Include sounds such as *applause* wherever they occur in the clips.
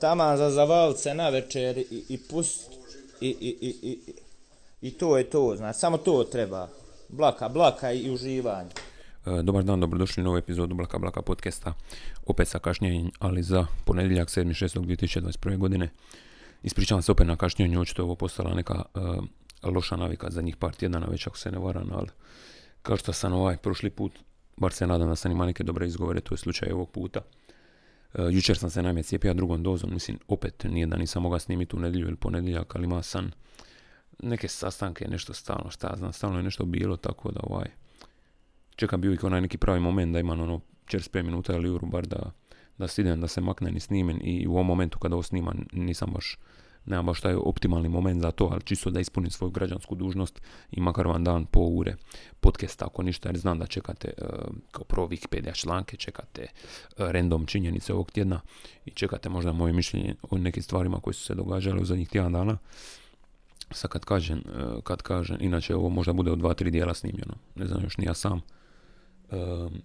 taman za zavalce na večer i, i pust i, i, i, i, i to je to, znači, samo to treba. Blaka, blaka i uživanje. E, Dobar dan, dobrodošli u novu epizodu Blaka Blaka podcasta. Opet sa kašnjenjem, ali za ponedjeljak 7.6.2021. godine. Ispričavam se opet na kašnjenju, očito je ovo postala neka e, loša navika za njih par tjedana, već ako se ne varam, ali kao što sam ovaj prošli put, bar se nadam da sam ima neke dobre izgovore, to je slučaj ovog puta. E, jučer sam se naime cijepio drugom dozom, mislim, opet nije da nisam mogao snimiti u nedjelju ili ponedjeljak, ali ima sam neke sastanke, nešto stalno, šta znam, stalno je nešto bilo, tako da ovaj, čekam bi uvijek onaj neki pravi moment da imam ono 45 minuta ili uru bar da, da stignem, da se maknem i snimim i u ovom momentu kada ovo snimam nisam baš nemam baš taj optimalni moment za to, ali čisto da ispunim svoju građansku dužnost i makar vam dan po ure podcasta ako ništa, jer znam da čekate uh, kao prvo Wikipedia članke, čekate uh, random činjenice ovog tjedna i čekate možda moje mišljenje o nekim stvarima koje su se događale u zadnjih tjedan dana. Sad kad kažem, uh, kad kažem, inače ovo možda bude u dva, tri dijela snimljeno, ne znam još ni ja sam.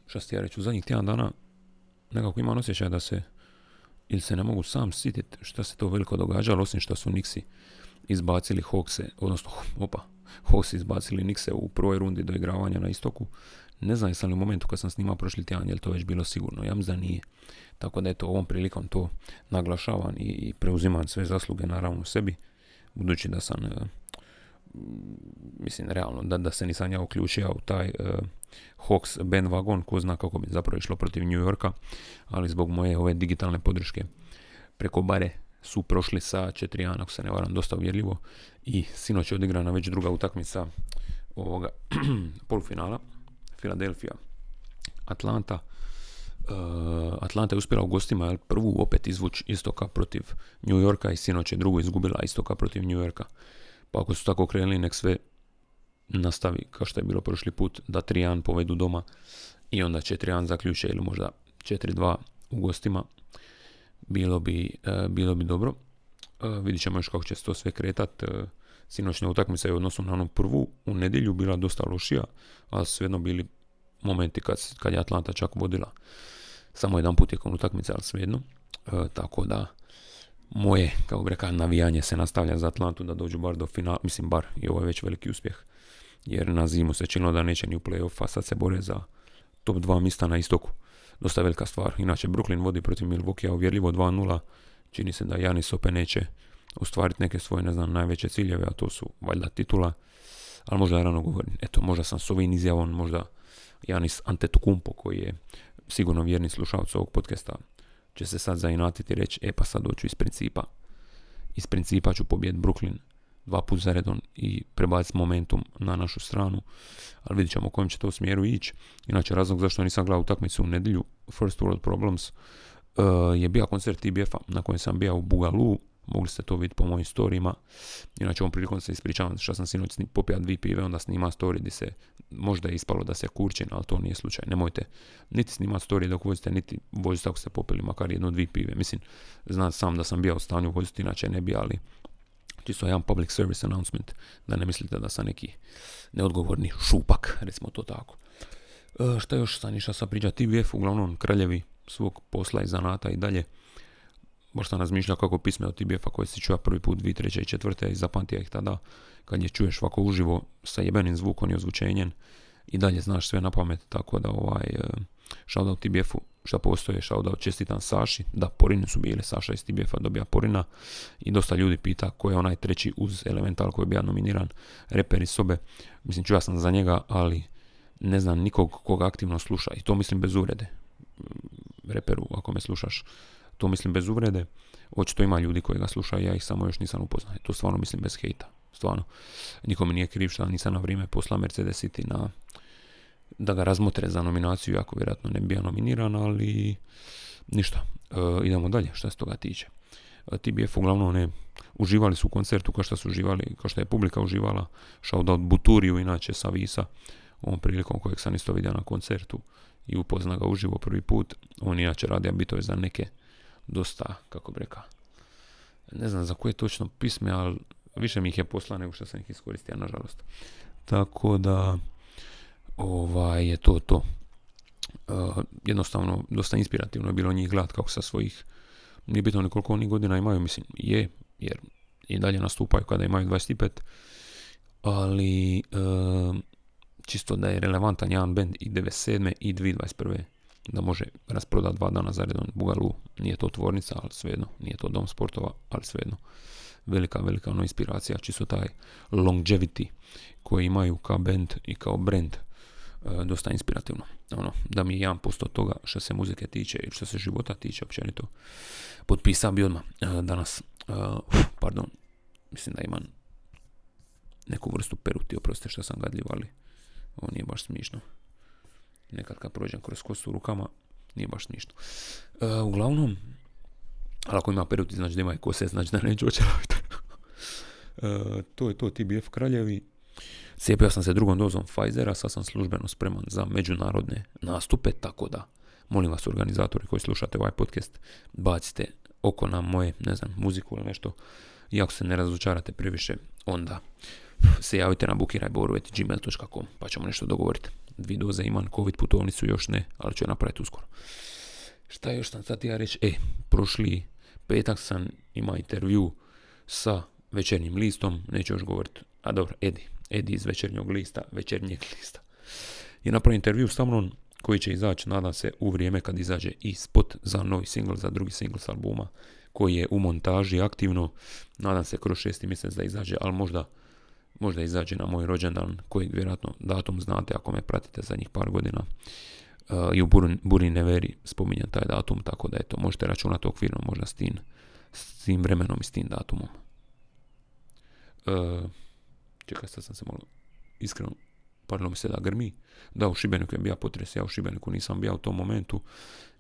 Šta ti ja reći, u zadnjih tjedan dana nekako imam osjećaj da se ili se ne mogu sam sjetiti šta se to veliko događalo, osim što su Nixi izbacili Hawkse, odnosno, opa, Hawks izbacili Nixe u prvoj rundi do igravanja na istoku. Ne znam jesam li u momentu kad sam snimao prošli tjedan, je li to već bilo sigurno, ja mislim da nije. Tako da eto, ovom prilikom to naglašavam i preuzimam sve zasluge naravno u sebi, budući da sam, e, mislim, realno, da, da se nisam ja uključio u taj uh, Hawks bandwagon, ko zna kako bi zapravo išlo protiv New Yorka, ali zbog moje ove digitalne podrške preko bare su prošli sa 4 ako se ne varam, dosta uvjerljivo i sinoć je odigrana već druga utakmica ovoga *clears throat* polufinala, Philadelphia, Atlanta. Uh, Atlanta je uspjela u gostima prvu opet izvući istoka protiv New Yorka i sinoć je drugu izgubila istoka protiv New Yorka. Pa ako su tako krenuli, nek sve nastavi kao što je bilo prošli put, da 3-1 povedu doma i onda 4-1 zaključe ili možda 4-2 u gostima. Bilo bi, uh, bilo bi dobro. Uh, vidit ćemo još kako će se to sve kretat. Uh, sinoćna utakmica je u odnosu na onu prvu u nedjelju bila dosta lošija, ali svejedno bili momenti kad, kad je Atlanta čak vodila samo jedan put tijekom utakmice, ali svejedno. Uh, tako da moje, kako bi rekao, navijanje se nastavlja za Atlantu da dođu bar do finala, mislim bar i ovo je već veliki uspjeh jer na zimu se činilo da neće ni u playoff, a sad se bore za top 2 mista na istoku. Dosta velika stvar. Inače, Brooklyn vodi protiv Milwaukee uvjerljivo 2-0. Čini se da Janis opet neće ostvariti neke svoje, ne znam, najveće ciljeve, a to su valjda titula. Ali možda rano govorim. Eto, možda sam s ovim izjavom, možda Janis Antetokounmpo koji je sigurno vjerni slušalac ovog podcasta će se sad zainatiti i reći, e pa sad doću iz principa. Iz principa ću pobijeti Brooklyn dva put za redom i prebaciti momentum na našu stranu, ali vidjet ćemo u kojem će to smjeru ići. Inače, razlog zašto nisam gledao utakmicu u nedjelju, First World Problems, uh, je bio koncert TBF-a na kojem sam bio u Bugalu, mogli ste to vidjeti po mojim storijima. Inače, ovom prilikom se ispričavam što sam sinoć popija dvije pive, onda snima story gdje se možda je ispalo da se kurčin, ali to nije slučaj. Nemojte niti snimati story dok vozite, niti vozite ako ste popili makar jedno dvije pive. Mislim, znam sam da sam bio u stanju voziti, inače ne bi, ali čisto jedan public service announcement, da ne mislite da sam neki neodgovorni šupak, recimo to tako. E, šta još sam išao sa priča TBF, uglavnom kraljevi svog posla i zanata i dalje. Baš sam razmišljao kako pisme od TBF-a koje si čuo prvi put, dvi, treće i četvrte i zapamtio ih tada kad je čuješ ovako uživo sa jebenim zvukom i ozvučenjem i dalje znaš sve na pamet, tako da ovaj, e, shoutout TBF-u šta postoje, shoutout čestitam Saši, da Porine su bile, Saša iz TBF-a dobija Porina i dosta ljudi pita ko je onaj treći uz Elemental koji je bio nominiran, reper iz sobe, mislim čuo sam za njega, ali ne znam nikog koga aktivno sluša i to mislim bez uvrede, reperu ako me slušaš, to mislim bez uvrede, očito ima ljudi koji ga slušaju, ja ih samo još nisam upoznao, to stvarno mislim bez hejta, stvarno, nikome nije kriv što nisam na vrijeme posla Mercedes City na da ga razmotre za nominaciju, ako vjerojatno ne bi bio nominiran, ali ništa, e, idemo dalje što se toga tiče. E, TBF uglavnom ne uživali su u koncertu kao što su uživali, kao što je publika uživala, shoutout Buturiju, inače sa Visa, ovom prilikom kojeg sam isto vidio na koncertu i upozna ga uživo prvi put. On inače radi bitove za neke dosta, kako bi rekao, ne znam za koje točno pisme, ali više mi ih je posla nego što sam ih iskoristio, nažalost. Tako da, ovaj, je to to. Uh, jednostavno, dosta inspirativno je bilo njih gledat kako sa svojih nije bitno ni koliko oni godina imaju, mislim, je, jer i dalje nastupaju kada imaju 25, ali e, čisto da je relevantan jedan band i 97. i 2021. da može rasprodati dva dana za redom Bugalu, nije to tvornica, ali svejedno, nije to dom sportova, ali svejedno. Velika, velika ono inspiracija, čisto taj longevity koji imaju kao band i kao brand E, dosta inspirativno. Ono, da mi jedan posto toga što se muzike tiče i što se života tiče općenito potpisao bi odmah e, danas. E, pardon, mislim da imam neku vrstu peruti, oprosti što sam gadljiv, ali ovo nije baš smišno. Nekad kad prođem kroz kostu rukama, nije baš smišno. uglavnom, ali ako ima peruti, znači da ima i kose, znači da neću očelaviti. to je to, TBF Kraljevi. Cijepio sam se drugom dozom Pfizera, sad sam službeno spreman za međunarodne nastupe, tako da molim vas organizatori koji slušate ovaj podcast, bacite oko na moje, ne znam, muziku ili nešto. I ako se ne razočarate previše, onda se javite na bukirajboru.gmail.com pa ćemo nešto dogovoriti. Dvi doze imam, covid putovnicu još ne, ali ću je napraviti uskoro. Šta još sam sad ja reći? E, prošli petak sam imao intervju sa večernjim listom, neću još govoriti, a dobro, Edi, Edi iz večernjog lista, večernjeg lista. Je napravio intervju sa mnom koji će izaći, nadam se, u vrijeme kad izađe i spot za novi single, za drugi single s albuma, koji je u montaži aktivno. Nadam se kroz šesti mjesec da izađe, ali možda, možda izađe na moj rođendan, koji vjerojatno datum znate ako me pratite zadnjih par godina. Uh, I u Buri Neveri spominjem taj datum, tako da eto, možete računati okvirno možda s tim, s tim vremenom i s tim datumom. Uh, Čekaj, sad sam se malo iskreno parilo mi se da grmi. Da, u Šibeniku je bio potres, ja u Šibeniku nisam bio u tom momentu.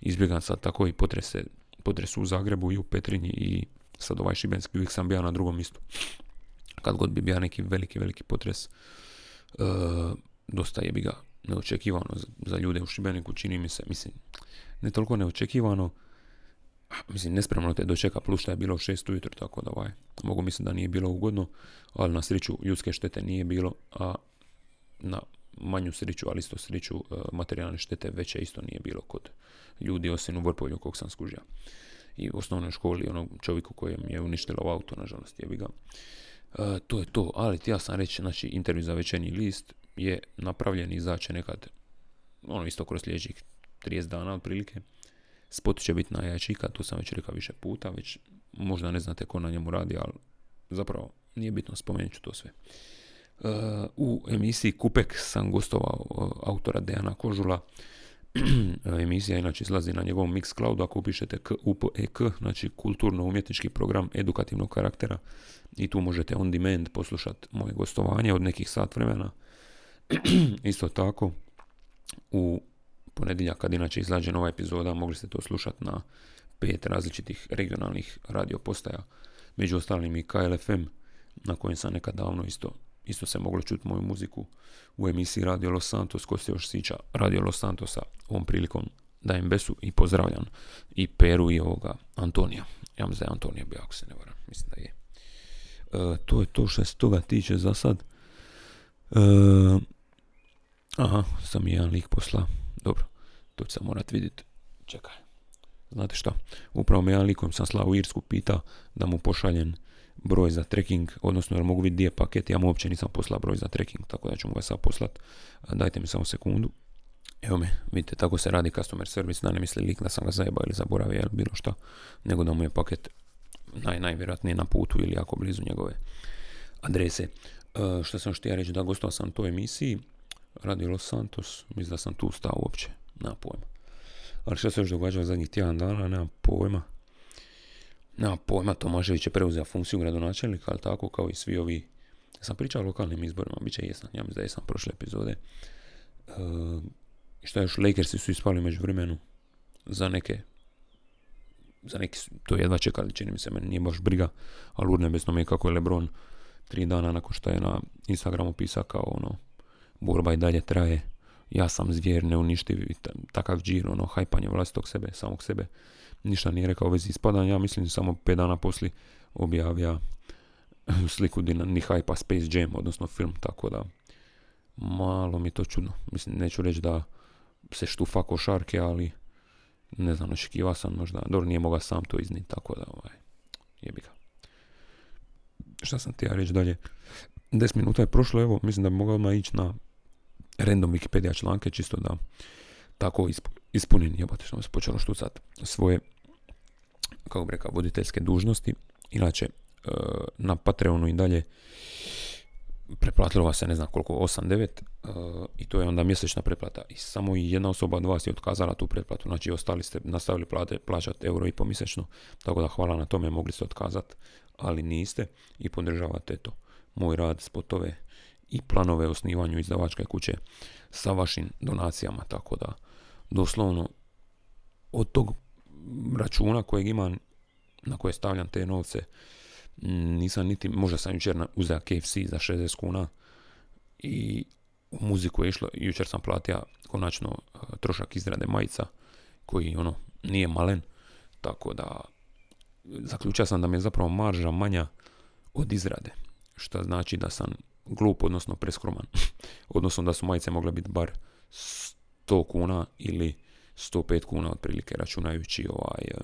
Izbjegam sad tako i potrese, potresu u Zagrebu i u Petrinji i sad ovaj Šibenski uvijek sam bio na drugom mjestu. Kad god bi bio neki veliki, veliki potres, uh, dosta je bi ga neočekivano za ljude u Šibeniku, čini mi se, mislim, ne toliko neočekivano, mislim, nespremno te dočeka, plus što je bilo u šest ujutro, tako da ovaj, mogu mislim da nije bilo ugodno, ali na sreću ljudske štete nije bilo, a na manju sreću, ali isto sreću e, materijalne štete veće isto nije bilo kod ljudi, osim u Vrpolju kog sam skužio. I u osnovnoj školi onog čovjeku kojem je uništilo auto, nažalost, je bi ga. E, to je to, ali ja sam reći, znači, intervju za večernji list je napravljen i izaće nekad, ono isto kroz sljedećih 30 dana otprilike. Spot će biti najjači, kad to sam već rekao više puta, već možda ne znate ko na njemu radi, ali zapravo nije bitno, spomenut ću to sve. Uh, u emisiji Kupek sam gostovao uh, autora Dejana Kožula. *clears throat* Emisija inače izlazi na njegovom Mixcloudu, ako upišete KUPEK, znači kulturno-umjetnički program edukativnog karaktera i tu možete on demand poslušati moje gostovanje od nekih sat vremena. *clears throat* Isto tako, u ponedjeljak kad inače izlađe nova epizoda, mogli ste to slušati na pet različitih regionalnih radio postaja, među ostalim i KLFM, na kojem sam nekad davno isto, isto se moglo čuti moju muziku u emisiji Radio Los Santos, ko se još sića Radio Los Santosa, ovom prilikom dajem besu i pozdravljam i Peru i ovoga Antonija. Ja mislim da je Antonija bio, ako se ne varam, mislim da je. E, to je to što se toga tiče za sad. E, aha, sam jedan lik posla. Dobro, to ću sam morat vidjeti. Čekaj. Znate što? Upravo me jedan likom sam slao u Irsku pita da mu pošaljem broj za trekking, odnosno jer mogu vidjeti gdje je paket, ja mu uopće nisam poslao broj za trekking, tako da ću mu ga sad poslat. Dajte mi samo sekundu. Evo me, vidite, tako se radi customer service, da ne misli lik da sam ga zajebao ili zaboravio ili bilo šta, nego da mu je paket naj, najvjerojatnije na putu ili jako blizu njegove adrese. E, što sam htio reći, da gostao sam toj emisiji, Radio Los Santos, mislim da sam tu stao uopće, na pojma. Ali što se još događalo zadnjih tjedan dana, nemam pojma. Nema pojma, Tomašević je preuzeo funkciju gradonačelnika, ali tako kao i svi ovi... Ja sam pričao o lokalnim izborima, bit će jesam, ja mislim da jesam prošle epizode. Uh, šta još, Lakersi su ispali među vremenu za neke za neki, to jedva čekali, čini mi se, meni nije baš briga, ali urnebesno mi kako je Lebron tri dana nakon što je na Instagramu pisao kao ono, borba i dalje traje, ja sam zvijer, neuništiv takav džir, ono, hajpanje vlastitog sebe, samog sebe. Ništa nije rekao vezi ispadanja, ja mislim samo pet dana poslije objavija *laughs* sliku ni hajpa Space Jam, odnosno film, tako da malo mi to čudno. Mislim, neću reći da se štufa košarke, ali ne znam, očekivao sam možda, dobro nije mogao sam to izniti, tako da, ovaj, jebi ga. Šta sam ti ja reći dalje? 10 minuta je prošlo, evo, mislim da bi mogao odmah ići na random Wikipedia članke, čisto da tako ispunim, jebate što se počelo štucat svoje, kako bi rekao, voditeljske dužnosti. Inače, e, na Patreonu i dalje preplatilo vas se ne znam koliko, 8-9 uh, i to je onda mjesečna pretplata i samo jedna osoba od vas je otkazala tu pretplatu, znači ostali ste nastavili plate, plaćati euro i po mjesečno, tako da hvala na tome, mogli ste otkazati, ali niste i podržavate to. Moj rad, spotove i planove osnivanju izdavačke kuće sa vašim donacijama, tako da doslovno od tog računa kojeg imam, na koje stavljam te novce, nisam niti, možda sam jučer uzeo KFC za 60 kuna i u muziku je išlo, jučer sam platio konačno e, trošak izrade majica koji ono nije malen, tako da zaključio sam da mi je zapravo marža manja od izrade, što znači da sam glup, odnosno preskroman, *laughs* odnosno da su majice mogle biti bar 100 kuna ili 105 kuna otprilike računajući ovaj, e,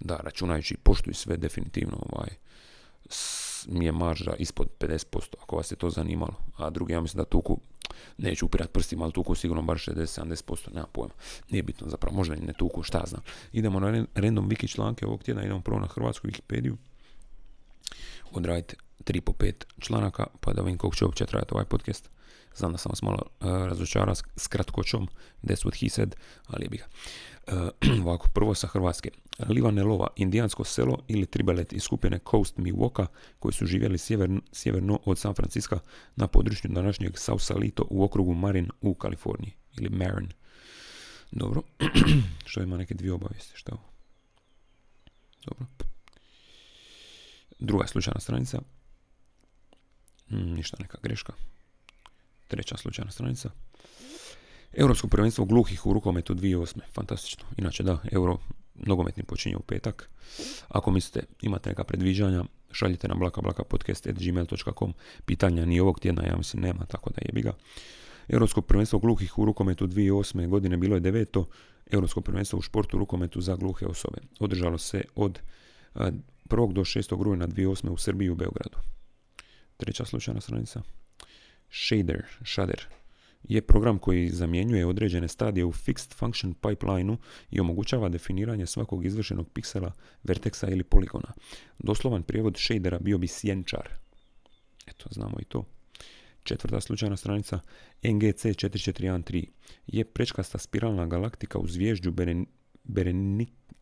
da, računajući poštu i sve definitivno ovaj, mi je marža ispod 50%, ako vas je to zanimalo. A drugi, ja mislim da tuku, neću upirat prstima, ali tuku sigurno bar 60-70%, nema pojma. Nije bitno, zapravo možda i ne tuku, šta znam. Idemo na random wiki članke ovog tjedna, idemo prvo na hrvatsku Wikipediju. Odradite 3 po 5 članaka, pa da vidim koliko će uopće trajati ovaj podcast. Znam da sam vas malo uh, razočarao s, kratkoćom, that's what he said, ali je bi ga. Uh, *clears throat* ovako, prvo sa Hrvatske. Livanelova, indijansko selo ili tribalet iz skupine Coast Miwoka, koji su živjeli sjeverno od San Francisco na području današnjeg Sausalito u okrugu Marin u Kaliforniji, ili Marin. Dobro, *clears throat* što ima neke dvije obavijesti, šta ovo? Dobro. Druga slučajna stranica. Mm, ništa, neka greška. Treća slučajna stranica. Europsko prvenstvo gluhih u rukometu 2008. Fantastično. Inače da, Euro nogometni počinje u petak. Ako mislite, imate neka predviđanja, šaljite na blakablakapodcast.gmail.com Pitanja ni ovog tjedna, ja mislim, nema, tako da jebi ga. Europsko prvenstvo gluhih u rukometu 2008. godine bilo je deveto. Europsko prvenstvo u športu rukometu za gluhe osobe. Održalo se od 1. do 6. rujna 2008. u Srbiji u Beogradu. Treća slučajna stranica. Shader, shader, je program koji zamjenjuje određene stadije u fixed function pipelineu i omogućava definiranje svakog izvršenog piksela, verteksa ili poligona. Doslovan prijevod shadera bio bi sjenčar. Eto, znamo i to. Četvrta slučajna stranica NGC 4413 je prečkasta spiralna galaktika u zvježđu Beren,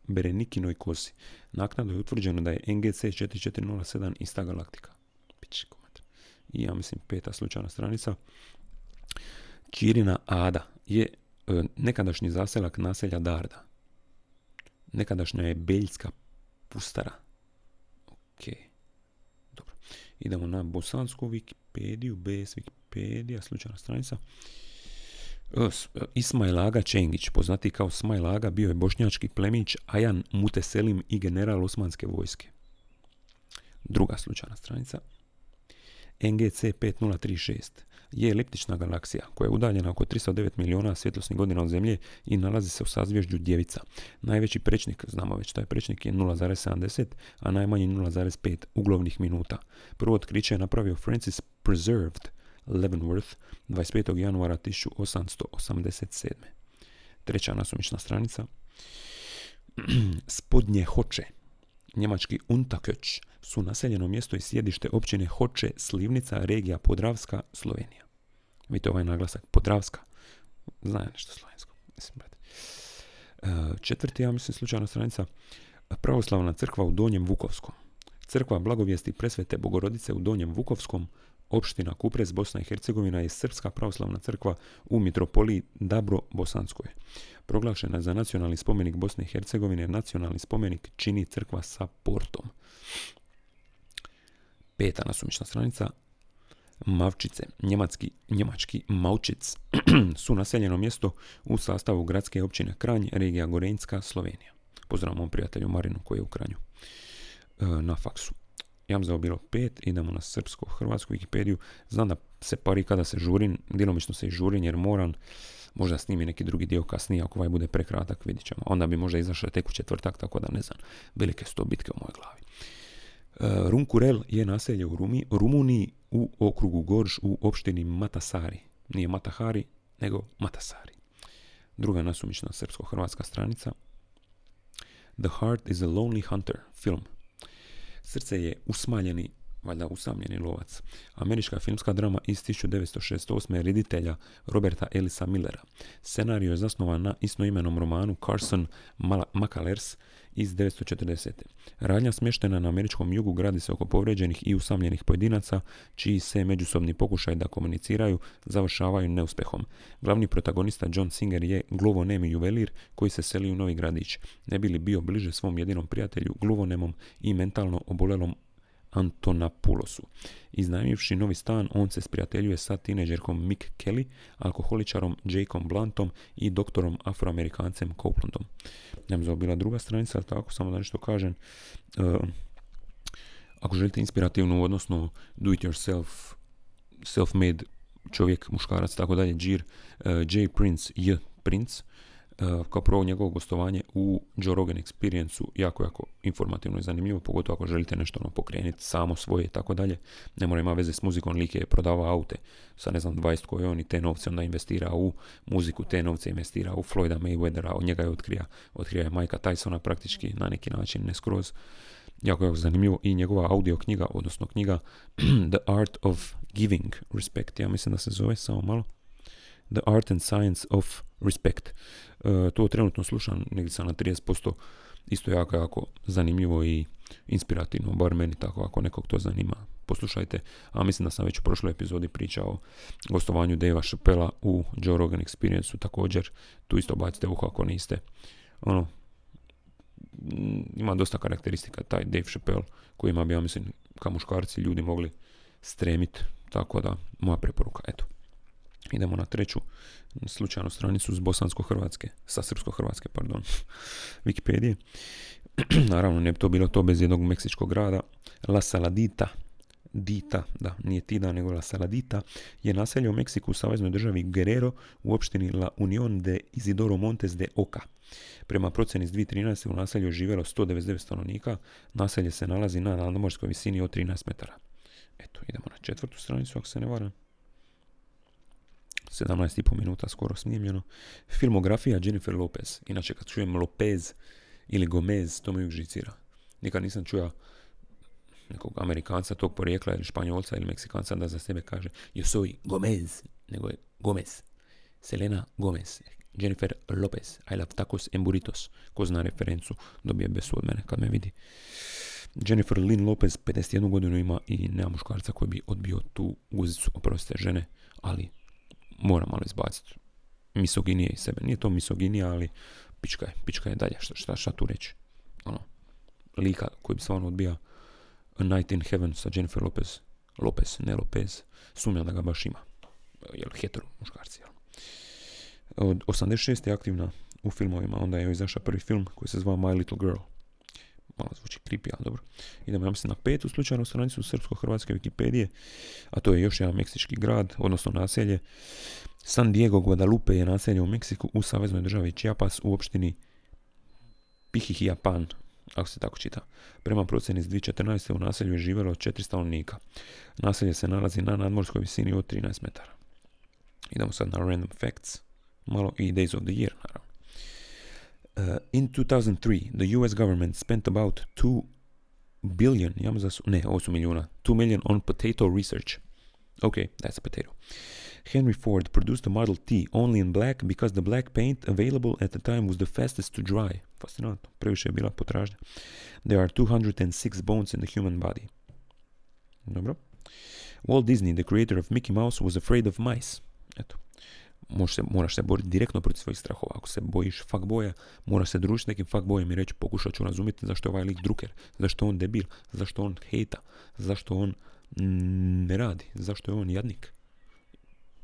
Berenikinoj kosi. Naknadno je utvrđeno da je NGC 4407 ista galaktika. Pičko i ja mislim peta slučajna stranica. Čirina Ada je e, nekadašnji zaselak naselja Darda. Nekadašnja je Beljska pustara. Ok. Dobro. Idemo na bosansku Wikipediju, BS Wikipedia, slučajna stranica. E, e, Ismail Aga Čengić, poznati kao Ismail Aga, bio je bošnjački plemić Ajan Muteselim i general Osmanske vojske. Druga slučajna stranica. NGC 5036 je eliptična galaksija koja je udaljena oko 309 milijuna svjetlosnih godina od Zemlje i nalazi se u sazvježđu Djevica. Najveći prečnik, znamo već taj prečnik je 0,70, a najmanji 0,5 uglovnih minuta. Prvo otkriće je napravio Francis Preserved Leavenworth 25. januara 1887. Treća nasumična stranica. *clears throat* Spodnje hoče njemački Unterköč su naseljeno mjesto i sjedište općine Hoče, Slivnica, regija Podravska, Slovenija. Vidite ovaj naglasak, Podravska. Znaje nešto slovensko. Mislim, e, Četvrti, ja mislim, slučajna stranica. Pravoslavna crkva u Donjem Vukovskom. Crkva blagovijesti presvete Bogorodice u Donjem Vukovskom, opština Kuprez, Bosna i Hercegovina je Srpska pravoslavna crkva u mitropoliji Dabro Bosanskoj. Proglašena za nacionalni spomenik Bosne i Hercegovine, nacionalni spomenik čini crkva sa portom. Peta nasumična stranica. Mavčice, njemački, njemački Maučic, *clears throat* su naseljeno mjesto u sastavu gradske općine Kranj, regija Gorenjska, Slovenija. Pozdrav mom prijatelju Marinu koji je u Kranju e, na faksu. Ja vam bilo pet, idemo na srpsko-hrvatsku Wikipediju. Znam da se pari kada se žurim, djelomično se i žurim jer moram, možda snimi neki drugi dio kasnije, ako ovaj bude prekratak, vidit ćemo. Onda bi možda izašao tek u četvrtak, tako da ne znam, velike su to bitke u mojoj glavi. Uh, Runkurel je naselje u Rumi, Rumuniji u okrugu Gorž u opštini Matasari. Nije Matahari, nego Matasari. Druga nasumična srpsko-hrvatska stranica. The Heart is a Lonely Hunter film. Srce je usmaljeni valjda usamljeni lovac. Američka filmska drama iz 1968. reditelja Roberta Elisa Millera. Scenarij je zasnovan na imenom romanu Carson McCullers iz 1940. Radnja smještena na američkom jugu gradi se oko povrijeđenih i usamljenih pojedinaca, čiji se međusobni pokušaj da komuniciraju završavaju neuspehom. Glavni protagonista John Singer je gluvonemi juvelir koji se seli u Novi gradić. Ne bi li bio bliže svom jedinom prijatelju gluvonemom i mentalno obolelom Antonapulosu. Iznajmivši novi stan, on se sprijateljuje sa tineđerkom Mick Kelly, alkoholičarom Jakeom Blantom i doktorom afroamerikancem Copelandom. Ja mi bila druga stranica, tako samo da nešto kažem. Uh, ako želite inspirativnu, odnosno do it yourself, self-made čovjek, muškarac, tako dalje, džir, uh, J. Prince, J. Prince, Eh, kao prvo njegovo gostovanje u Joe Rogan experience jako, jako informativno i zanimljivo, pogotovo ako želite nešto ono pokrenuti samo svoje i tako dalje. Ne mora ima veze s muzikom, lik je prodavao aute sa ne znam 20 koje on i te novce onda investira u muziku, te novce investira u Floyda Mayweathera, od njega je otkrija, otkrija je Majka Tysona praktički na neki način, ne skroz. Jako, jako zanimljivo i njegova audio knjiga, odnosno knjiga *clears throat* The Art of Giving Respect, ja mislim da se zove, samo malo. The Art and Science of Respect. E, to trenutno slušam, negdje sam na 30%, isto jako, jako zanimljivo i inspirativno, bar meni tako, ako nekog to zanima, poslušajte. A mislim da sam već u prošloj epizodi pričao o gostovanju Deva Chappella u Joe Rogan Experience-u također, tu isto bacite uho ako niste. Ono, ima dosta karakteristika taj Dave Chappelle kojima bi ja mislim kao muškarci ljudi mogli stremiti, tako da moja preporuka, eto. Idemo na treću slučajnu stranicu s bosansko-hrvatske, sa srpsko-hrvatske, pardon, *laughs* Wikipedije. *clears throat* Naravno, ne bi to bilo to bez jednog meksičkog grada. La Saladita, Dita, da, nije Tida, nego La Saladita, je naselje u Meksiku u saveznoj državi Guerrero u opštini La Unión de Isidoro Montes de Oca. Prema procjeni iz 2013. u naselju je živjelo 199 stanovnika, naselje se nalazi na nadmorskoj visini od 13 metara. Eto, idemo na četvrtu stranicu, ako se ne varam. 17,5 minuta skoro snimljeno. Filmografija Jennifer Lopez. Inače kad čujem Lopez ili Gomez, to me uvijek žicira. Nikad nisam čuo nekog Amerikanca tog porijekla ili Španjolca ili Meksikanca da za sebe kaže yo soy Gomez, nego je Gomez. Selena Gomez. Jennifer Lopez. I love tacos and burritos. Ko zna referencu, dobije besu od mene kad me vidi. Jennifer Lynn Lopez 51 godinu ima i nema muškarca koji bi odbio tu guzicu, oprostite žene, ali moram malo izbaciti misoginije iz sebe. Nije to misoginija, ali pička je, pička je dalje. Šta, šta, šta tu reći? Ono, lika koji bi stvarno odbija A Night in Heaven sa Jennifer Lopez. Lopez, ne Lopez. Sumnjam da ga baš ima. Jel, hetero, muškarci, jel? Od 86. je aktivna u filmovima, onda je izašao prvi film koji se zvao My Little Girl malo zvuči creepy, ali dobro. Idemo, ja mislim, na petu slučajnu stranicu srpsko-hrvatske Wikipedije, a to je još jedan meksički grad, odnosno naselje. San Diego Guadalupe je naselje u Meksiku u saveznoj državi Chiapas u opštini Pijijiapan, ako se tako čita. Prema procjeni iz 2014. u naselju je živjelo četiri stanovnika. Naselje se nalazi na nadmorskoj visini od 13 metara. Idemo sad na random facts, malo i days of the year, naravno. Uh, in 2003, the US government spent about 2 billion, ne, 8 milijuna, 2 million on potato research. Okay, that's a potato. Henry Ford produced the Model T only in black because the black paint available at the time was the fastest to dry. Fascinantno, previše je bila potražnja. There are 206 bones in the human body. Dobro. Walt Disney, the creator of Mickey Mouse, was afraid of mice. Eto se, moraš se boriti direktno protiv svojih strahova. Ako se bojiš boja, moraš se družiti s nekim bojem i reći pokušat ću razumjeti zašto je ovaj lik druker, zašto on debil, zašto on hejta, zašto on ne radi, zašto je on jadnik.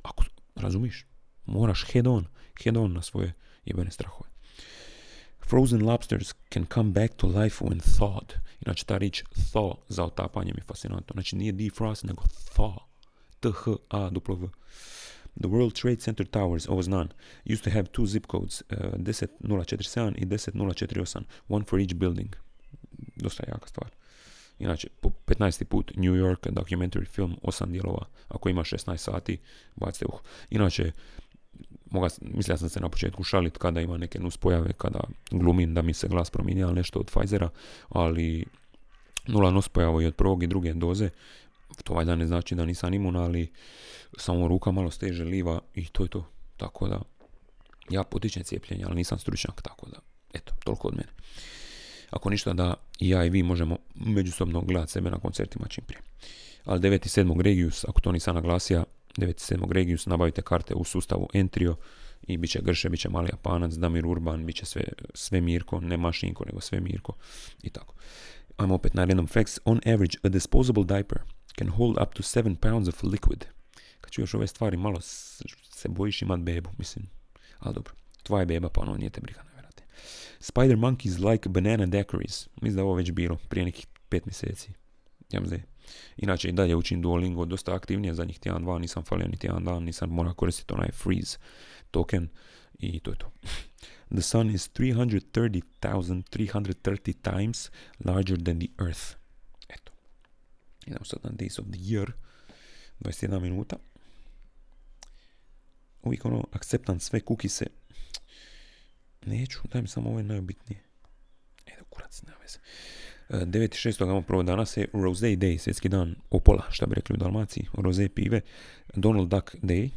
Ako razumiš, moraš head on, head on na svoje jebene strahove. Frozen lobsters can come back to life when thawed. Inače, ta riječ thaw za otapanje mi je fascinantno. Znači, nije defrost, nego thaw. T-H-A-W. The World Trade Center Towers, ovo znam, used to have two zip codes, uh, 10047 i 10048, one for each building. Dosta jaka stvar. Inače, po 15. put New York documentary film, 8 dijelova, ako ima 16 sati, bacite uh. Inače, moga, mislio sam se na početku šalit kada ima neke nuspojave, kada glumim da mi se glas promijenja, nešto od Pfizera, ali nula nuspojava i od prvog i druge doze, to valjda ne znači da nisam imun, ali samo ruka malo steže liva i to je to. Tako da, ja potičem cijepljenje, ali nisam stručnjak, tako da, eto, toliko od mene. Ako ništa da i ja i vi možemo međusobno gledati sebe na koncertima čim prije. Ali 9.7. Regius, ako to nisam naglasio, 9.7. Regius, nabavite karte u sustavu Entrio i bit će Grše, bit će Mali Japanac, Damir Urban, bit će sve, sve Mirko, ne Mašinko, nego sve Mirko i tako. Ajmo opet na random facts. On average, a disposable diaper can hold up to 7 pounds of liquid. Kad čuješ ove stvari, malo se bojiš imat bebu, mislim. Ali dobro, tvoja je beba, pa ono nije te briga, nevjerojatno. Spider monkeys like banana daiquiris. Mislim da ovo već bilo prije nekih pet mjeseci. Ja Inače i dalje učim Duolingo dosta aktivnije zadnjih tjedan, dva, nisam falio ni tjedan dan, nisam mora koristiti onaj freeze token i to je to. *laughs* The sun is 330,330 times larger than the earth. Idemo sad na days of the year. 21 minuta. Uvijek ono, akceptam sve kukise. Neću, daj mi samo ovo najbitnije. Edo, kurac, nema veze. 9.6. imamo prvo danas je Rosé Day, svjetski dan opola, šta bi rekli u Dalmaciji, Rosé pive, Donald Duck Day,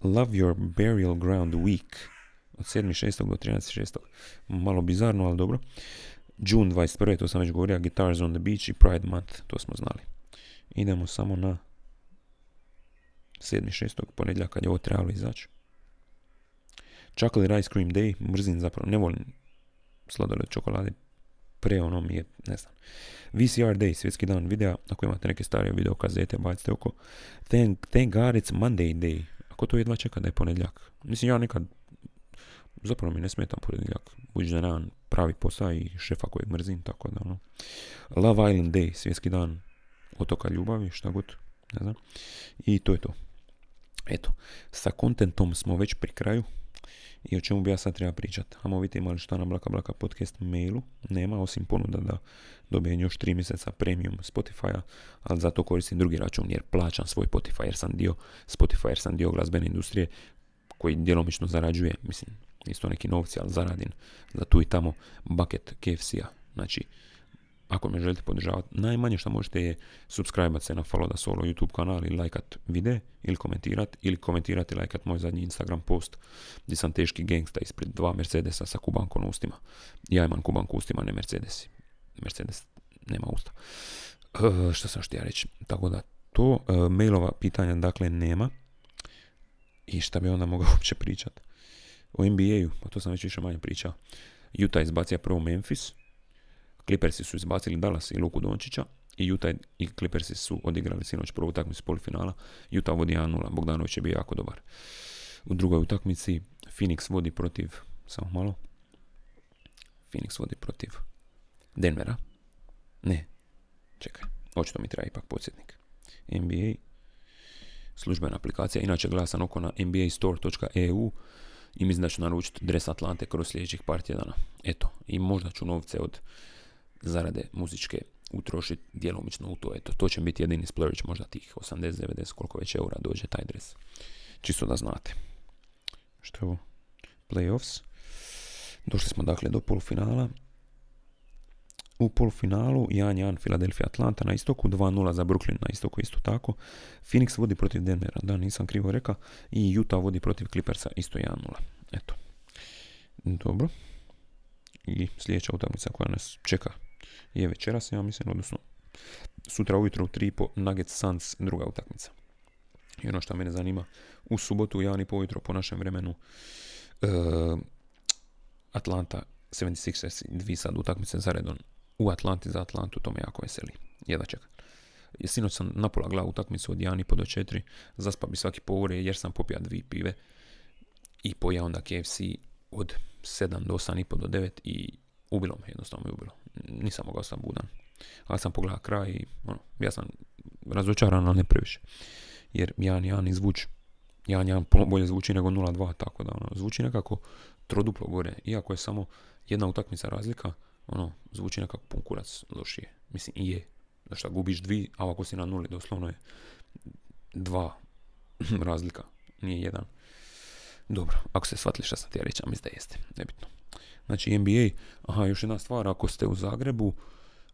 Love Your Burial Ground Week, od 7.6. do 13.6. Malo bizarno, ali dobro. June 21. to sam već govorio, Guitars on the Beach i Pride Month, to smo znali. Idemo samo na 7.6. ponedjeljak kad je ovo trebalo izaći. Chocolate Ice Cream Day, mrzim zapravo, ne volim sladoled čokolade, pre ono mi je, ne znam. VCR Day, svjetski dan videa, ako imate neke stare video kazete, bacite oko. Thank, thank God it's Monday Day. Ako to jedva čeka da je ponedjeljak. Mislim, ja nekad, zapravo mi ne smetam ponedjeljak. Budući da nemam pravi posao i šefa kojeg mrzim, tako da ono. Love Island Day, svjetski dan otoka ljubavi, šta god, ne znam. I to je to. Eto, sa kontentom smo već pri kraju. I o čemu bi ja sad treba pričati? Amo vidjeti imali šta na Blaka Blaka podcast mailu. Nema, osim ponuda da dobijem još 3 mjeseca premium Spotify-a, ali zato koristim drugi račun jer plaćam svoj Spotify jer sam dio Spotify jer sam dio glazbene industrije koji djelomično zarađuje, mislim, isto neki novci, ali zaradim za tu i tamo bucket KFC-a. Znači, ako me želite podržavati, najmanje što možete je subscribe se na Follow da Solo YouTube kanal i lajkat vide ili komentirati ili komentirati i lajkat moj zadnji Instagram post gdje sam teški gangsta ispred dva Mercedesa sa kubankom ustima. Ja imam kubanku ustima, ne Mercedes. Mercedes nema usta. Uh, što sam htio reći? Tako da to uh, mailova pitanja dakle nema. I šta bi onda mogao *laughs* uopće pričati? O NBA-u, pa to sam već više manje pričao. Utah izbacija prvo Memphis, Clippersi su izbacili Dallas i Luku Dončića i Utah i Clippersi su odigrali sinoć prvu utakmicu polufinala. Utah vodi 1-0, Bogdanović je bio jako dobar. U drugoj utakmici Phoenix vodi protiv, samo malo, Phoenix vodi protiv Denvera. Ne, čekaj, očito mi treba ipak podsjetnik. NBA, službena aplikacija, inače glasan oko na nbastore.eu i mislim da ću naručiti dres Atlante kroz sljedećih par tjedana. Eto, i možda ću novce od zarade muzičke utrošiti djelomično u to. Eto, to će biti jedini splurge, možda tih 80-90, koliko već eura dođe taj dres. Čisto da znate. Što je ovo? Playoffs. Došli smo dakle do polufinala. U polufinalu 1-1 Philadelphia Atlanta na istoku, 2-0 za Brooklyn na istoku isto tako. Phoenix vodi protiv Denvera, da nisam krivo rekao. I Utah vodi protiv Clippersa isto 1-0. Eto. Dobro. I sljedeća utakmica koja nas čeka je večeras, ja mislim, odnosno sutra ujutro u 3.30 Nuggets Suns druga utakmica. I ono što mene zanima, u subotu u 1.30 ujutro po našem vremenu uh, Atlanta 76ers dvi sad utakmice za redom u Atlanti za Atlantu, to me jako veseli. Jedva čekam. Sinoć sam napola glavu utakmicu od 1.30 do 4, zaspa bi svaki povore jer sam popija dvi pive i pojao onda KFC od 7 do 8.30 do 9 i ubilo me, jednostavno me ubilo nisam mogao sam budan. Ali sam pogledao kraj i ono, ja sam razočaran, ali ne previše. Jer Jan Jan izvuč 1-1 puno bolje zvuči nego 0-2, tako da ono, zvuči nekako troduplo gore, iako je samo jedna utakmica razlika, ono, zvuči nekako pun kurac lošije. Mislim, i je. Da šta gubiš dvi, a ako si na nuli, doslovno je dva *clears throat* razlika, nije jedan. Dobro, ako ste shvatili šta sam ti ja reći, mislim da jeste, nebitno. Znači NBA, aha, još jedna stvar, ako ste u Zagrebu,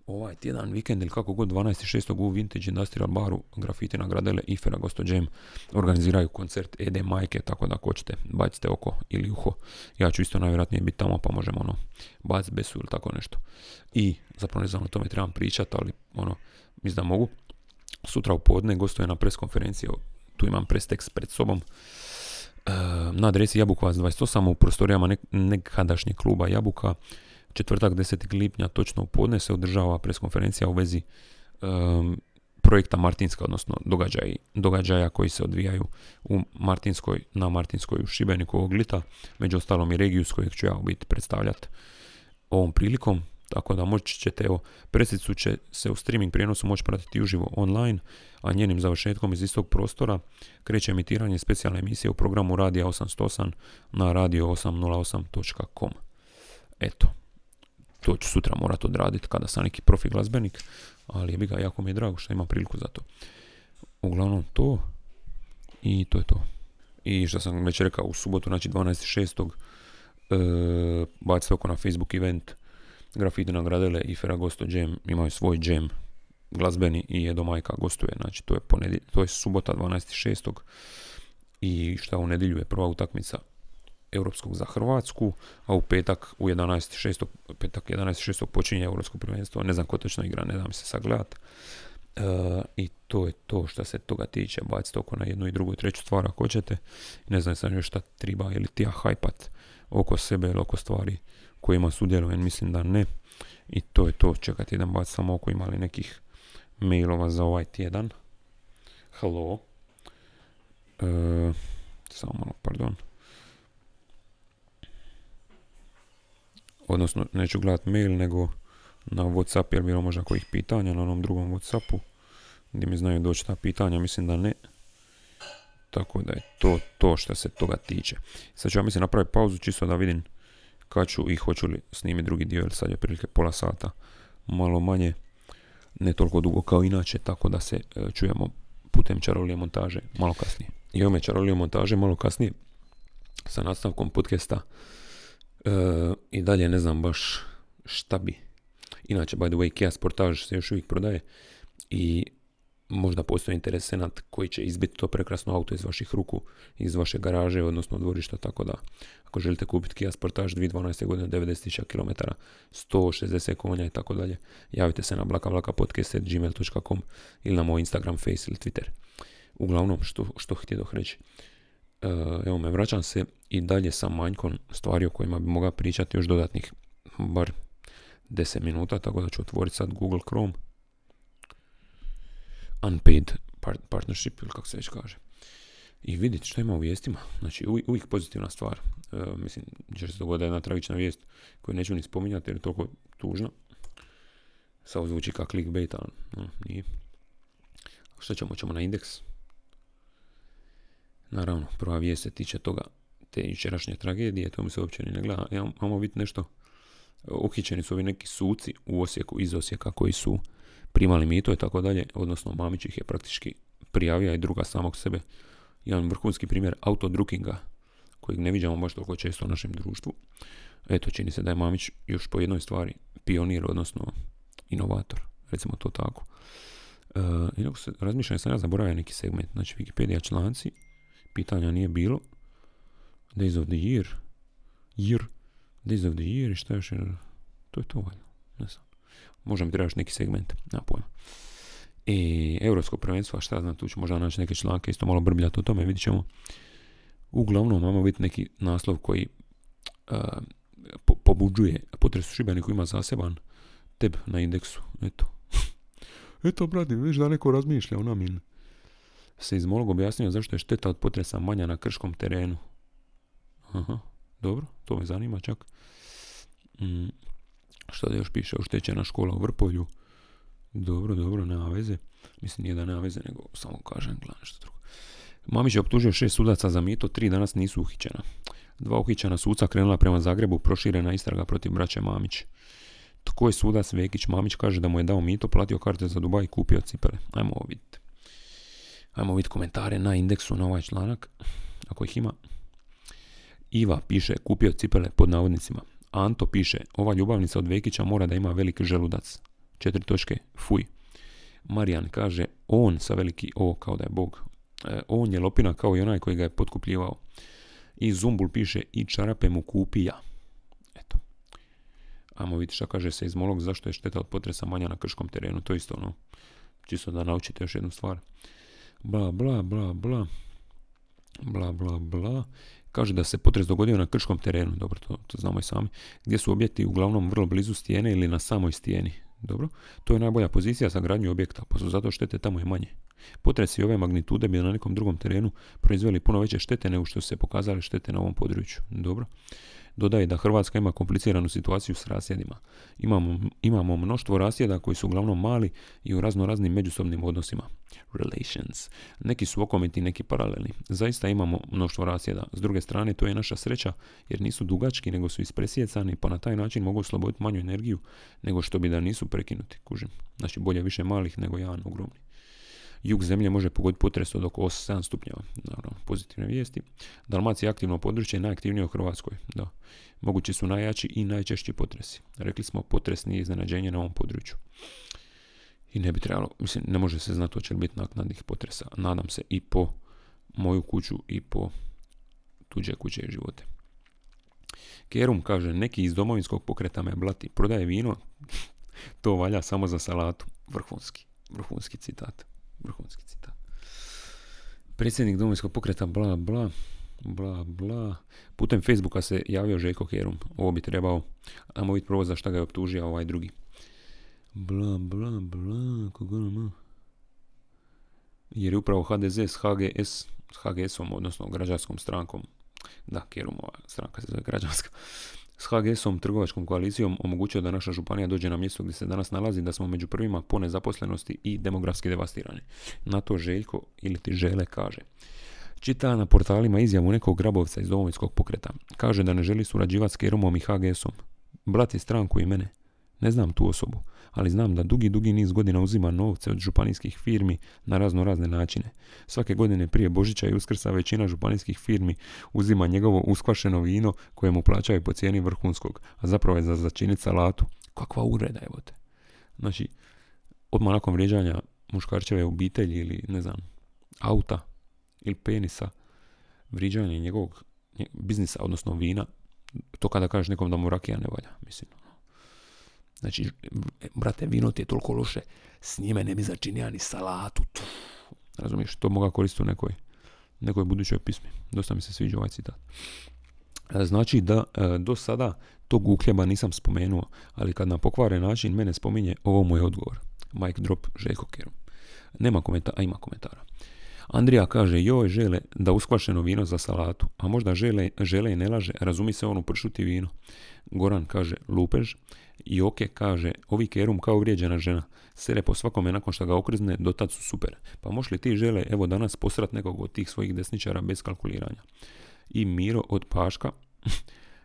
ovaj tjedan, vikend ili kako god, 12.6. u Vintage Industrial Baru, grafiti nagradele i Gosto Jam organiziraju koncert Ede Majke, tako da ako ćete, bacite oko ili uho. Ja ću isto najvjerojatnije biti tamo, pa možemo ono, baciti besu ili tako nešto. I, zapravo ne znam o tome trebam pričati, ali ono, mislim da mogu. Sutra u podne gostuje na pres konferenciji, tu imam press tekst pred sobom. E, na adresi Jabukovac 28 u prostorijama nekadašnjeg kluba Jabuka četvrtak 10. lipnja točno u podne se održava preskonferencija u vezi projekta Martinska, odnosno događaj, događaja koji se odvijaju u Martinskoj, na Martinskoj u Šibeniku ovog lita, među ostalom i regiju s kojeg ću ja biti predstavljati ovom prilikom. Tako da moći ćete, evo, presicu će se u streaming prijenosu moći pratiti uživo online, a njenim završetkom iz istog prostora kreće emitiranje specijalne emisije u programu Radija 808 na radio808.com. Eto, to ću sutra morat odraditi kada sam neki profi glazbenik, ali je bi ga jako mi je drago što ima priliku za to. Uglavnom to i to je to. I što sam već rekao u subotu, znači 12.6. E, bacite oko na Facebook event Grafiti nagradile i Ferragosto Jam imaju svoj jam glazbeni i Edo Majka gostuje, znači to je, ponedje, to je subota 12.6. I šta u nedjelju je prva utakmica europskog za Hrvatsku, a u petak u 11.6. petak 11.6. počinje europsko prvenstvo, ne znam ko točno igra, ne dam se sagledat. E, I to je to što se toga tiče, bacite oko na jednu i drugu i treću stvar ako hoćete. Ne znam sam još šta triba ili ti ja hajpat oko sebe ili oko stvari kojima sudjelujem, mislim da ne. I to je to, čekajte jedan bac samo oko imali nekih mailova za ovaj tjedan. Hello. E, samo malo, pardon. odnosno neću gledat mail, nego na Whatsapp, jer bilo možda kojih pitanja na onom drugom Whatsappu, gdje mi znaju doći ta pitanja, mislim da ne. Tako da je to to što se toga tiče. Sad ću ja mislim napraviti pauzu čisto da vidim kad ću i hoću li snimiti drugi dio, jer sad je prilike pola sata, malo manje, ne toliko dugo kao inače, tako da se e, čujemo putem čarolije montaže malo kasnije. I ome čarolije montaže malo kasnije sa nastavkom podcasta E, I dalje ne znam baš šta bi. Inače, by the way, Kia Sportage se još uvijek prodaje i možda postoji interesenat koji će izbiti to prekrasno auto iz vaših ruku, iz vaše garaže, odnosno dvorišta, tako da ako želite kupiti Kia Sportage 2012. godine 90.000 km, 160 konja i tako dalje, javite se na blakavlakapodcast.gmail.com ili na moj Instagram, Face ili Twitter. Uglavnom, što, što htio reći. E, evo me, vraćam se i dalje sa manjkom stvari o kojima bi mogao pričati još dodatnih bar 10 minuta, tako da ću otvoriti sad Google Chrome. Unpaid partnership ili kako se već kaže. I vidjeti što ima u vijestima. Znači uvijek, pozitivna stvar. E, mislim, će se dogoditi jedna tragična vijest koju neću ni spominjati jer je toliko tužna. Samo zvuči kao clickbait, ali no, nije. Što ćemo? Ćemo na indeks. Naravno, prva vijest se tiče toga, te jučerašnje tragedije, to mi se uopće ne gleda. Ja, imamo vidjeti nešto, uhićeni su ovi neki suci u Osijeku, iz Osijeka, koji su primali mito i tako dalje, odnosno Mamić ih je praktički prijavio i druga samog sebe. Jedan vrhunski primjer autodrukinga, kojeg ne vidimo baš toliko često u našem društvu. Eto, čini se da je Mamić još po jednoj stvari pionir, odnosno inovator, recimo to tako. E, se razmišljam, sam ja zaboravio neki segment, znači Wikipedia članci, pitanja nije bilo. Days of the Year. Year. Days of the Year i šta još je? To je to valjda. Ne znam. Možda mi trebaš neki segment. Na pojma. I Europsko prvenstvo, šta znam, tu ću možda naći neke članke, isto malo brbljati o tome, vidit ćemo. Uglavnom, imamo biti neki naslov koji uh, po, pobuđuje potresu Šibeniku ima zaseban teb na indeksu. Eto. *laughs* Eto, brati, vidiš da neko razmišlja o namin seizmolog objasnio zašto je šteta od potresa manja na krškom terenu. Aha, dobro, to me zanima čak. Mm, što da još piše, oštećena škola u Vrpolju. Dobro, dobro, nema veze. Mislim, nije da nema veze, nego samo kažem, gledam što drugo. Mamić je optužio šest sudaca za mito, tri danas nisu uhićena. Dva uhićena suca krenula prema Zagrebu, proširena istraga protiv braće Mamić. Tko je sudac Vekić? Mamić kaže da mu je dao mito, platio karte za Dubaj i kupio cipele. Ajmo vidjeti. Ajmo vidjeti komentare na indeksu na ovaj članak, ako ih ima. Iva piše, kupio cipele pod navodnicima. Anto piše, ova ljubavnica od Vekića mora da ima veliki želudac. Četiri točke, fuj. Marijan kaže, on sa veliki O kao da je Bog. E, on je lopina kao i onaj koji ga je potkupljivao. I Zumbul piše, i čarape mu kupija. Eto. Ajmo vidjeti šta kaže se iz Molog, zašto je šteta od potresa manja na krškom terenu. To isto ono, čisto da naučite još jednu stvar. Bla, bla, bla, bla. Bla, bla, bla. Kaže da se potres dogodio na krškom terenu, dobro, to, to znamo i sami, gdje su objekti uglavnom vrlo blizu stijene ili na samoj stijeni. Dobro, to je najbolja pozicija za gradnju objekta, pa su zato štete tamo i manje. Potresi ove magnitude bi na nekom drugom terenu proizveli puno veće štete nego što su se pokazale štete na ovom području. Dobro. Dodaje da Hrvatska ima kompliciranu situaciju s rasjedima. Imamo, imamo mnoštvo rasjeda koji su uglavnom mali i u razno raznim međusobnim odnosima. Relations. Neki su okomiti, neki paralelni. Zaista imamo mnoštvo rasjeda. S druge strane, to je naša sreća jer nisu dugački nego su ispresjecani pa na taj način mogu osloboditi manju energiju nego što bi da nisu prekinuti. Kužim. Znači bolje više malih nego jedan ogromni. Jug zemlje može pogoditi potres od oko 8-7 stupnjeva. Naravno, pozitivne vijesti. Dalmacija je aktivno područje, najaktivnije u Hrvatskoj. Da. Mogući su najjači i najčešći potresi. Rekli smo, potres nije iznenađenje na ovom području. I ne bi trebalo, mislim, ne može se znati hoće li biti naknadnih potresa. Nadam se i po moju kuću i po tuđe kuće i živote. Kerum kaže, neki iz domovinskog pokreta me blati, prodaje vino, *laughs* to valja samo za salatu. Vrhunski, vrhunski citat. Vrhunski citat. Predsjednik domovinskog pokreta, bla, bla, bla, bla. Putem Facebooka se javio Željko Kerum. Ovo bi trebao, ajmo vidjeti prvo za šta ga je optužio ovaj drugi. Bla, bla, bla, koga nama? Jer je upravo HDZ s HGS, s HGS-om, odnosno građanskom strankom, da, Kerumova stranka se zove građanska, s HGS-om trgovačkom koalicijom omogućio da naša županija dođe na mjesto gdje se danas nalazi, da smo među prvima po nezaposlenosti i demografski devastirani. Na to Željko ili ti Žele kaže. Čita na portalima izjavu nekog grabovca iz domovinskog pokreta. Kaže da ne želi surađivati s Kerumom i HGS-om. Blati stranku i mene. Ne znam tu osobu, ali znam da dugi, dugi niz godina uzima novce od županijskih firmi na razno razne načine. Svake godine prije Božića i Uskrsa većina županijskih firmi uzima njegovo uskvašeno vino koje mu plaćaju po cijeni vrhunskog, a zapravo je za začiniti salatu. Kakva ureda je te. Znači, odmah nakon vrijeđanja muškarčeve obitelji ili ne znam, auta ili penisa, vrijeđanje njegovog biznisa, odnosno vina, to kada kažeš nekom da mu rakija ne valja, mislim. Znači, brate, vino ti je toliko loše, s njime ne bi začinio ni salatu. Razumiješ, to moga koristiti u nekoj, nekoj budućoj pismi. Dosta mi se sviđa ovaj citat. E, znači da e, do sada tog uhljeba nisam spomenuo, ali kad na pokvaren način mene spominje, ovo mu je odgovor. Mike drop Željko Kerum. Nema komentara, a ima komentara. Andrija kaže, joj žele da uskvašeno vino za salatu, a možda žele, žele i ne laže, razumi se ono pršuti vino. Goran kaže, lupež. Joke kaže, ovi kerum kao uvrijeđena žena, sere po svakome nakon što ga okrzne, dotad su super. Pa moš li ti žele, evo danas posrat nekog od tih svojih desničara bez kalkuliranja. I Miro od Paška, *laughs*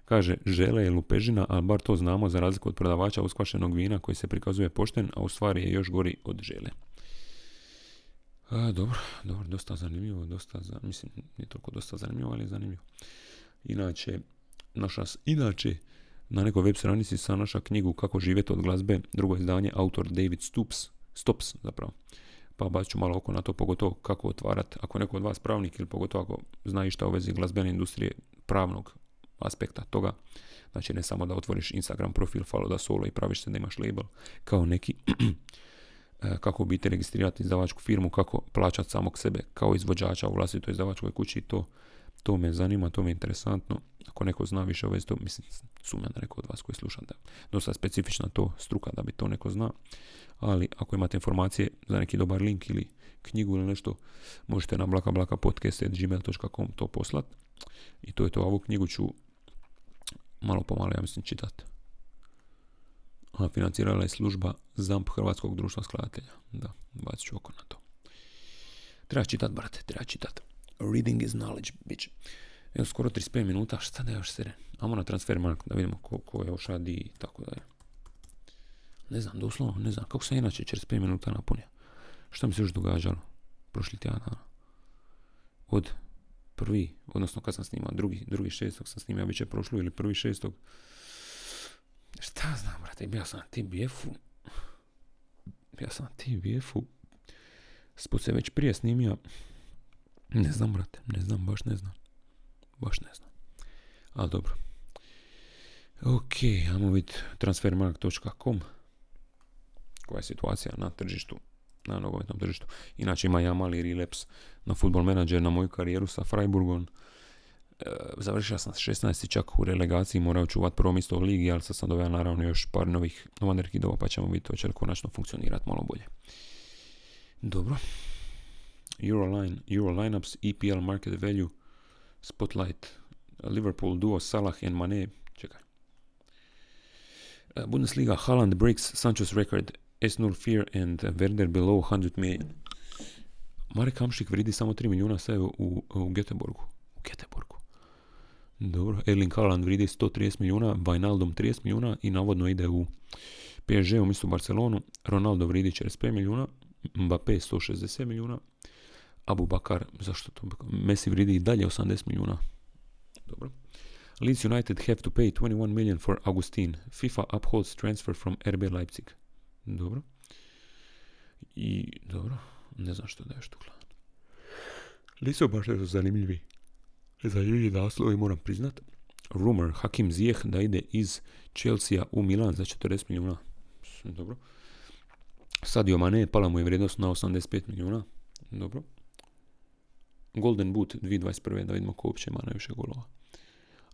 kaže, žele je lupežina, ali bar to znamo za razliku od prodavača uskvašenog vina koji se prikazuje pošten, a u stvari je još gori od žele. A, dobro, dobro, dosta zanimljivo, dosta, za, mislim, nije toliko dosta zanimljivo, ali je zanimljivo. Inače, naša, inače, na nekoj web stranici sa naša knjigu Kako živjeti od glazbe, drugo izdanje, autor David Stoops, Stops zapravo. Pa bacit ću malo oko na to, pogotovo kako otvarati, ako neko od vas pravnik ili pogotovo ako zna šta u vezi glazbene industrije pravnog aspekta toga. Znači ne samo da otvoriš Instagram profil, follow da solo i praviš se da imaš label kao neki *clears throat* E, kako biti registrirati izdavačku firmu, kako plaćati samog sebe kao izvođača u vlastitoj izdavačkoj kući, to, to me zanima, to me je interesantno. Ako neko zna više o to mislim, sumnjam da neko od vas koji sluša da dosta specifična to struka da bi to neko zna, ali ako imate informacije za neki dobar link ili knjigu ili nešto, možete na blakablakapodcast.gmail.com to poslat i to je to, ovu knjigu ću malo pomalo, ja mislim, čitati a financirala je služba ZAMP Hrvatskog društva skladatelja. Da, bacit ću oko na to. Treba čitat, brate, treba čitat. Reading is knowledge, bitch. Evo, skoro 35 minuta, šta da još sere? Amo na transfer mark da vidimo ko, ko još radi i tako dalje. Ne znam, doslovno, ne znam, kako sam inače 45 minuta napunio. Šta mi se još događalo? Prošli tjedan dana. Od prvi, odnosno kad sam snimao, drugi, drugi šestog sam snimao, bit će prošlo ili prvi šestog. Šta znam, brate, bio sam na TBF-u. Bio sam na TBF-u. Sput se već prije snimio. Ne znam, brate, ne znam, baš ne znam. Baš ne znam. Ali dobro. Ok, ajmo vidjeti transfermark.com koja je situacija na tržištu, na nogometnom tržištu. Inače ima ja mali relaps na futbol menadžer na moju karijeru sa Freiburgom. E, završio sam 16. čak u relegaciji, morao čuvat prvo mjesto u ligi, ali sad sam doveo naravno još par novih novanderkidova, pa ćemo vidjeti hoće li konačno funkcionirati malo bolje. Dobro. Euroline, Euro lineups, EPL market value, Spotlight, Liverpool duo Salah and Mane, čekaj. E, Bundesliga, Haaland breaks Sancho's record, S0 Fear and Werder below 100 million. Marek Hamšik vridi samo 3 milijuna sve u, u Göteborgu. U Göteborgu. Dobro, Erling Haaland vridi 130 milijuna, Wijnaldum 30 milijuna i navodno ide u PSG umjesto Barcelonu. Ronaldo vridi 45 milijuna, Mbappé 160 milijuna, Abu Bakar, zašto to? Messi vridi i dalje 80 milijuna. Dobro. Leeds United have to pay 21 million for Augustin. FIFA upholds transfer from RB Leipzig. Dobro. I, dobro, ne znam što da još tu gledam. Nisu baš nešto zanimljivi. Zanimljivi naslovi, moram priznat. Rumor, Hakim Ziyech da ide iz Chelsea u Milan za 40 milijuna. Dobro. Sadio Mane, pala mu je vrijednost na 85 milijuna. Dobro. Golden Boot 2021. da vidimo ko uopće ima najviše golova.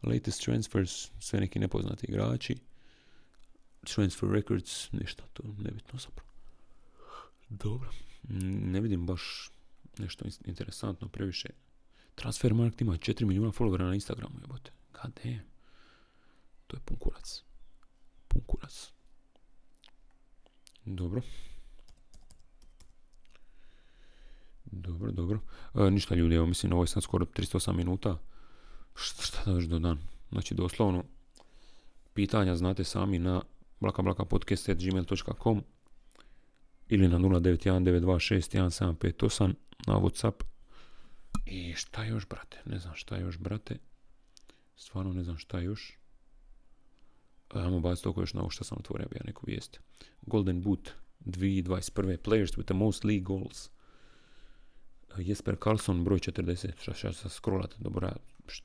Latest transfers, sve neki nepoznati igrači. Transfer records, ništa, to nebitno zapravo. Dobro. Ne vidim baš nešto interesantno previše. Transfer market ima 4 milijuna followera na Instagramu, jebote. God damn. To je pun kurac. Pun kurac. Dobro. Dobro, dobro. E, ništa ljudi, evo mislim, ovo je sad skoro 308 minuta. Šta, šta da još dodam? Znači, doslovno, pitanja znate sami na blakablakapodcast.gmail.com ili na 0919261758 na Whatsapp. I šta još, brate? Ne znam šta još, brate. Stvarno ne znam šta još. Ajmo baciti toliko još na ovo što sam otvorio, ja neku vijest. Golden Boot 2021. Players with the most league goals. Jesper Karlsson, broj 40. Šta, šta, scrollat do broja?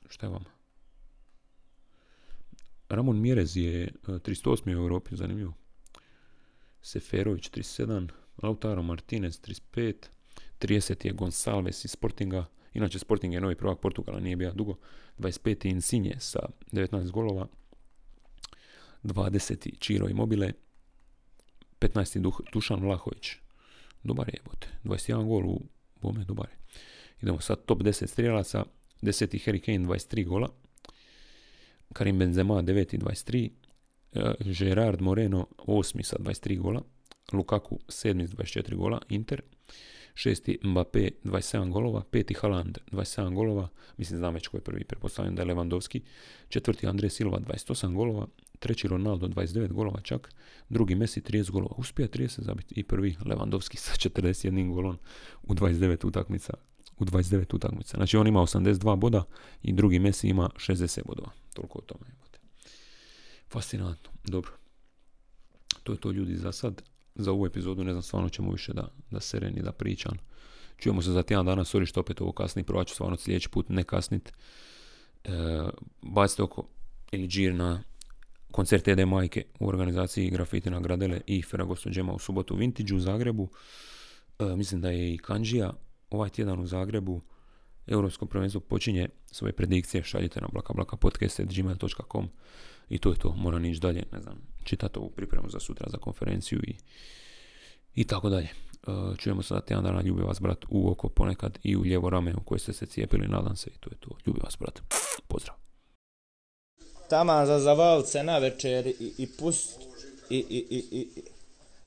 Šta je vama? Ramon Mjerez je 38. u Europi, zanimljivo. Seferović 37, Lautaro Martinez 35, 30 je Gonsalves iz Sportinga, inače Sporting je novi prvak Portugala, nije bio dugo, 25. Insigne sa 19 golova, 20. Čiro Mobile, 15. Duh, Dušan Vlahović, dobar je, bote, 21 gol u bome, dobar. Idemo sad top 10 strijelaca, 10. Harry Kane 23 gola, Karim Benzema 9. 23, Gerard Moreno 8. sa 23 gola, Lukaku 7. 24 gola, Inter, 6. Mbappé 27 golova, 5. Haaland 27 golova, mislim znam već ko je prvi, pretpostavljam da je Lewandowski, četvrti Andre Silva 28 golova, treći Ronaldo 29 golova čak, drugi Messi 30 golova, uspija 30 zabiti i prvi Lewandowski sa 41 golom u 29 utakmica. U 29 utakmica. Znači on ima 82 boda i drugi Messi ima 60 bodova. Toliko o tome. Fascinantno. Dobro. To je to ljudi za sad. Za ovu epizodu ne znam stvarno ćemo više da, da sereni, da pričam. Čujemo se za tjedan dana, sorry što opet ovo kasni, provat ću stvarno sljedeći put ne kasnit. E, bacite oko ili džir na koncert Ede Majke u organizaciji Grafiti na Gradele i Feragosto Džema u subotu u Vintage u Zagrebu. E, mislim da je i Kanđija ovaj tjedan u Zagrebu. Europsko prvenstvo počinje svoje predikcije, šaljite na blakablakapodcast.gmail.com i to je to, moram ići dalje, ne znam, čitati ovu pripremu za sutra, za konferenciju i, i tako dalje. E, čujemo se za tjedan dana, ljubi vas brat u oko ponekad i u lijevo rame u koje ste se cijepili, nadam se i to je to. Ljubi vas brat. Pozdrav. Taman za zavalce na večer i, i pust i, i, i, i,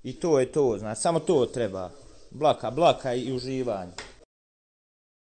i to je to, znači samo to treba. Blaka, blaka i uživanje.